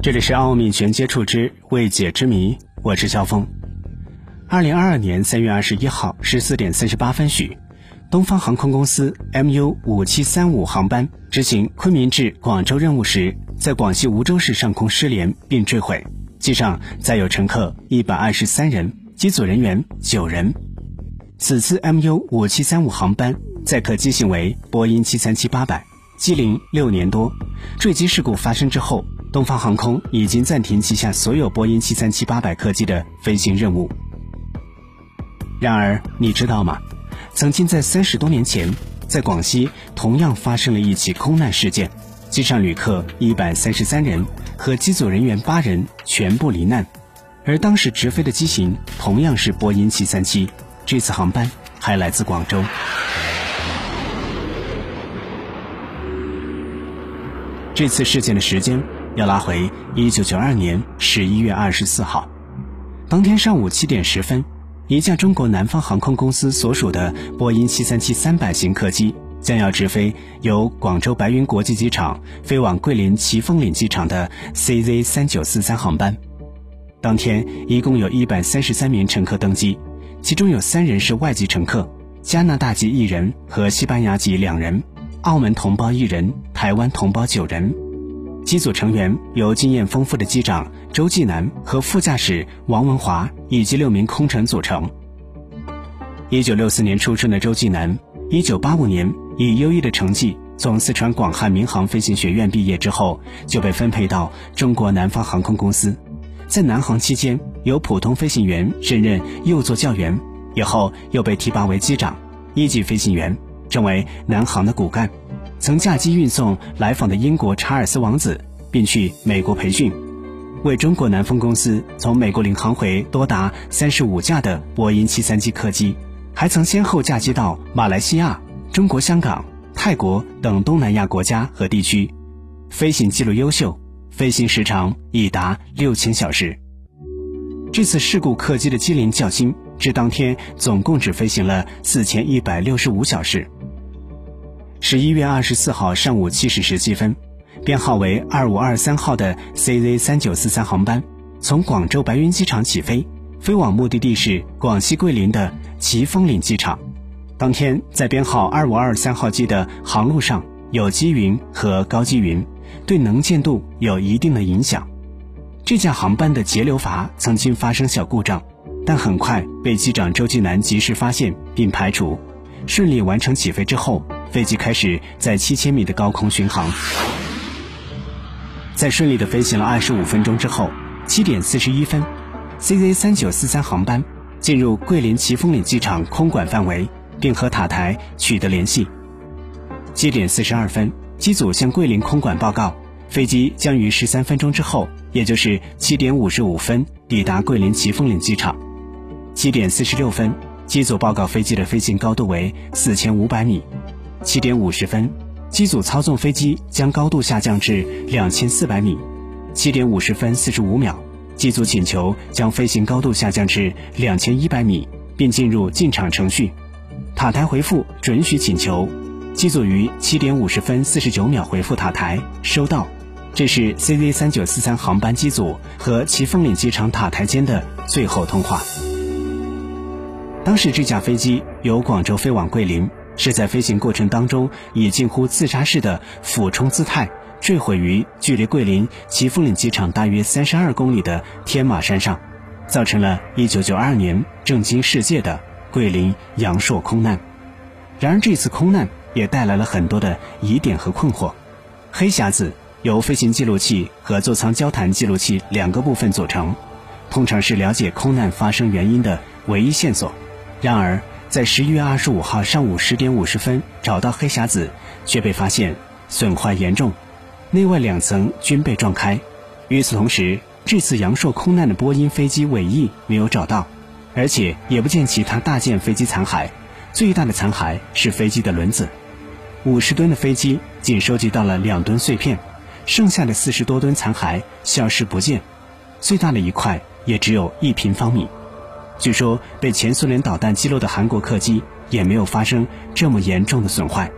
这里是奥秘全接触之未解之谜，我是肖峰。二零二二年三月二十一号十四点三十八分许，东方航空公司 MU 五七三五航班执行昆明至广州任务时，在广西梧州市上空失联并坠毁，机上载有乘客一百二十三人，机组人员九人。此次 MU 五七三五航班载客机型为波音七三七八百，机龄六年多。坠机事故发生之后。东方航空已经暂停旗下所有波音737-800客机的飞行任务。然而，你知道吗？曾经在三十多年前，在广西同样发生了一起空难事件，机上旅客一百三十三人和机组人员八人全部罹难，而当时直飞的机型同样是波音737，这次航班还来自广州。这次事件的时间。要拉回一九九二年十一月二十四号，当天上午七点十分，一架中国南方航空公司所属的波音七三七三百型客机将要直飞由广州白云国际机场飞往桂林奇峰岭机场的 CZ 三九四三航班。当天一共有一百三十三名乘客登机，其中有三人是外籍乘客，加拿大籍一人和西班牙籍两人，澳门同胞一人，台湾同胞九人。机组成员由经验丰富的机长周继南和副驾驶王文华以及六名空乘组成。一九六四年出生的周继南，一九八五年以优异的成绩从四川广汉民航飞行学院毕业之后，就被分配到中国南方航空公司，在南航期间由普通飞行员升任右座教员，以后又被提拔为机长、一级飞行员，成为南航的骨干。曾驾机运送来访的英国查尔斯王子，并去美国培训，为中国南风公司从美国领航回多达三十五架的波音七三七客机，还曾先后驾机到马来西亚、中国香港、泰国等东南亚国家和地区，飞行记录优秀，飞行时长已达六千小时。这次事故客机的机龄较轻，至当天总共只飞行了四千一百六十五小时。十一月二十四号上午七时十七分，编号为二五二三号的 CZ 三九四三航班从广州白云机场起飞，飞往目的地是广西桂林的奇峰岭机场。当天在编号二五二三号机的航路上有积云和高积云，对能见度有一定的影响。这架航班的节流阀曾经发生小故障，但很快被机长周继南及时发现并排除，顺利完成起飞之后。飞机开始在七千米的高空巡航，在顺利的飞行了二十五分钟之后，七点四十一分，CZ 三九四三航班进入桂林奇峰岭机场空管范围，并和塔台取得联系。七点四十二分，机组向桂林空管报告，飞机将于十三分钟之后，也就是七点五十五分抵达桂林奇峰岭机场。七点四十六分，机组报告飞机的飞行高度为四千五百米。七点五十分，机组操纵飞机将高度下降至两千四百米。七点五十分四十五秒，机组请求将飞行高度下降至两千一百米，并进入进场程序。塔台回复准许请求。机组于七点五十分四十九秒回复塔台收到。这是 CZ 三九四三航班机组和奇峰岭机场塔台间的最后通话。当时这架飞机由广州飞往桂林。是在飞行过程当中以近乎自杀式的俯冲姿态坠毁于距离桂林奇峰岭机场大约三十二公里的天马山上，造成了一九九二年震惊世界的桂林阳朔空难。然而这次空难也带来了很多的疑点和困惑。黑匣子由飞行记录器和座舱交谈记录器两个部分组成，通常是了解空难发生原因的唯一线索。然而。在十一月二十五号上午十点五十分找到黑匣子，却被发现损坏严重，内外两层均被撞开。与此同时，这次阳朔空难的波音飞机尾翼没有找到，而且也不见其他大件飞机残骸。最大的残骸是飞机的轮子，五十吨的飞机仅收集到了两吨碎片，剩下的四十多吨残骸消失不见，最大的一块也只有一平方米。据说被前苏联导弹击落的韩国客机也没有发生这么严重的损坏。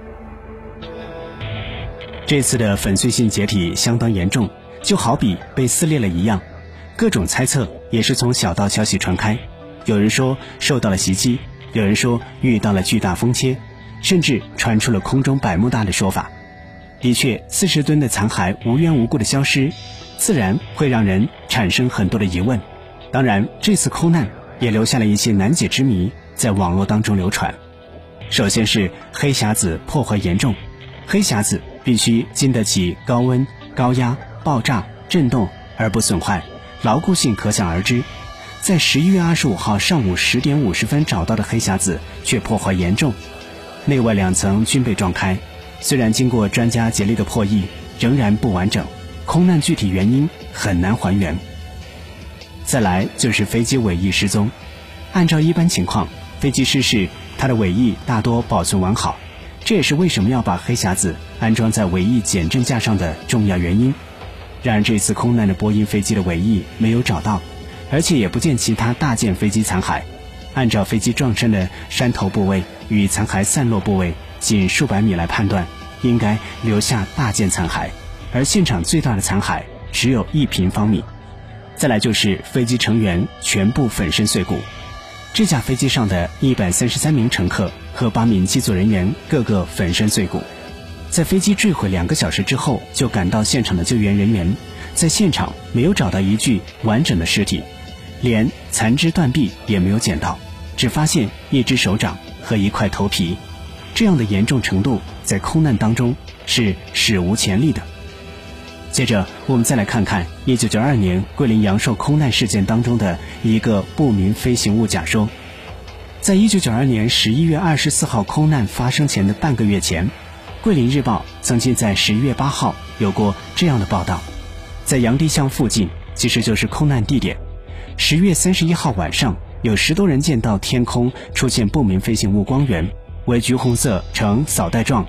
这次的粉碎性解体相当严重，就好比被撕裂了一样。各种猜测也是从小道消息传开，有人说受到了袭击，有人说遇到了巨大风切，甚至传出了空中百慕大的说法。的确，四十吨的残骸无缘无故的消失，自然会让人产生很多的疑问。当然，这次空难也留下了一些难解之谜，在网络当中流传。首先是黑匣子破坏严重，黑匣子必须经得起高温、高压、爆炸、震动而不损坏。牢固性可想而知，在十一月二十五号上午十点五十分找到的黑匣子却破坏严重，内外两层均被撞开。虽然经过专家竭力的破译，仍然不完整，空难具体原因很难还原。再来就是飞机尾翼失踪，按照一般情况，飞机失事，它的尾翼大多保存完好，这也是为什么要把黑匣子安装在尾翼减震架上的重要原因。然而，这次空难的波音飞机的尾翼没有找到，而且也不见其他大件飞机残骸。按照飞机撞山的山头部位与残骸散落部位仅数百米来判断，应该留下大件残骸，而现场最大的残骸只有一平方米。再来就是飞机成员全部粉身碎骨，这架飞机上的一百三十三名乘客和八名机组人员个个粉身碎骨。在飞机坠毁两个小时之后，就赶到现场的救援人员，在现场没有找到一具完整的尸体，连残肢断臂也没有捡到，只发现一只手掌和一块头皮。这样的严重程度，在空难当中是史无前例的。接着，我们再来看看1992年桂林阳寿空难事件当中的一个不明飞行物假说。在1992年11月24号空难发生前的半个月前。桂林日报曾经在十一月八号有过这样的报道，在杨堤巷附近，其实就是空难地点。十月三十一号晚上，有十多人见到天空出现不明飞行物光源，为橘红色呈扫带状，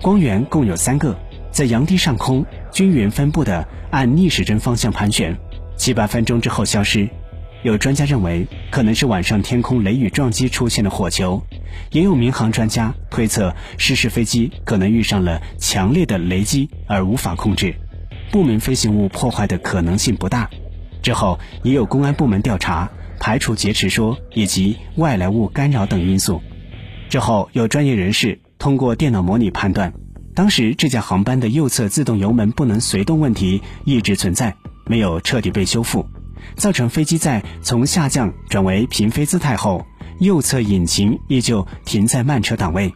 光源共有三个，在杨堤上空均匀分布的按逆时针方向盘旋，七八分钟之后消失。有专家认为，可能是晚上天空雷雨撞击出现的火球；也有民航专家推测，失事飞机可能遇上了强烈的雷击而无法控制，不明飞行物破坏的可能性不大。之后，也有公安部门调查，排除劫持说以及外来物干扰等因素。之后，有专业人士通过电脑模拟判断，当时这架航班的右侧自动油门不能随动问题一直存在，没有彻底被修复。造成飞机在从下降转为平飞姿态后，右侧引擎依旧停在慢车档位，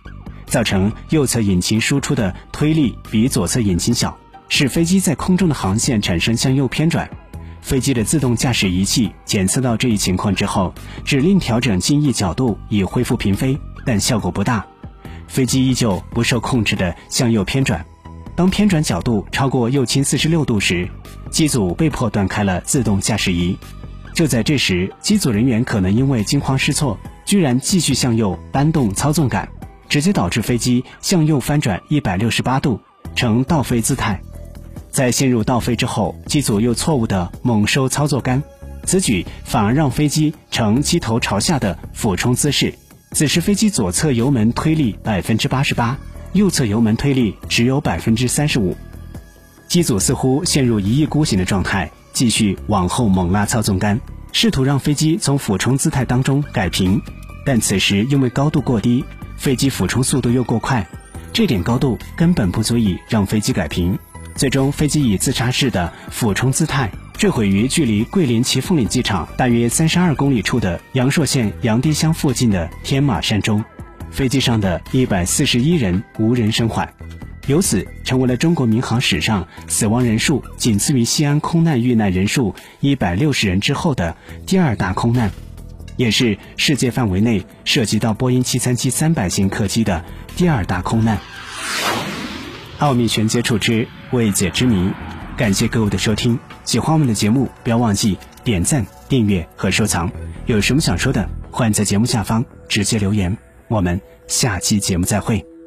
造成右侧引擎输出的推力比左侧引擎小，使飞机在空中的航线产生向右偏转。飞机的自动驾驶仪器检测到这一情况之后，指令调整襟翼角度以恢复平飞，但效果不大，飞机依旧不受控制的向右偏转。当偏转角度超过右倾四十六度时，机组被迫断开了自动驾驶仪。就在这时，机组人员可能因为惊慌失措，居然继续向右搬动操纵杆，直接导致飞机向右翻转一百六十八度，呈倒飞姿态。在陷入倒飞之后，机组又错误的猛收操作杆，此举反而让飞机呈机头朝下的俯冲姿势。此时飞机左侧油门推力百分之八十八。右侧油门推力只有百分之三十五，机组似乎陷入一意孤行的状态，继续往后猛拉操纵杆，试图让飞机从俯冲姿态当中改平。但此时因为高度过低，飞机俯冲速度又过快，这点高度根本不足以让飞机改平。最终，飞机以自杀式的俯冲姿态坠毁于距离桂林奇凤岭机场大约三十二公里处的阳朔县杨堤乡附近的天马山中。飞机上的一百四十一人无人生还，由此成为了中国民航史上死亡人数仅次于西安空难遇难人数一百六十人之后的第二大空难，也是世界范围内涉及到波音七三七三百型客机的第二大空难。奥秘全接触之未解之谜，感谢各位的收听。喜欢我们的节目，不要忘记点赞、订阅和收藏。有什么想说的，欢迎在节目下方直接留言。我们下期节目再会。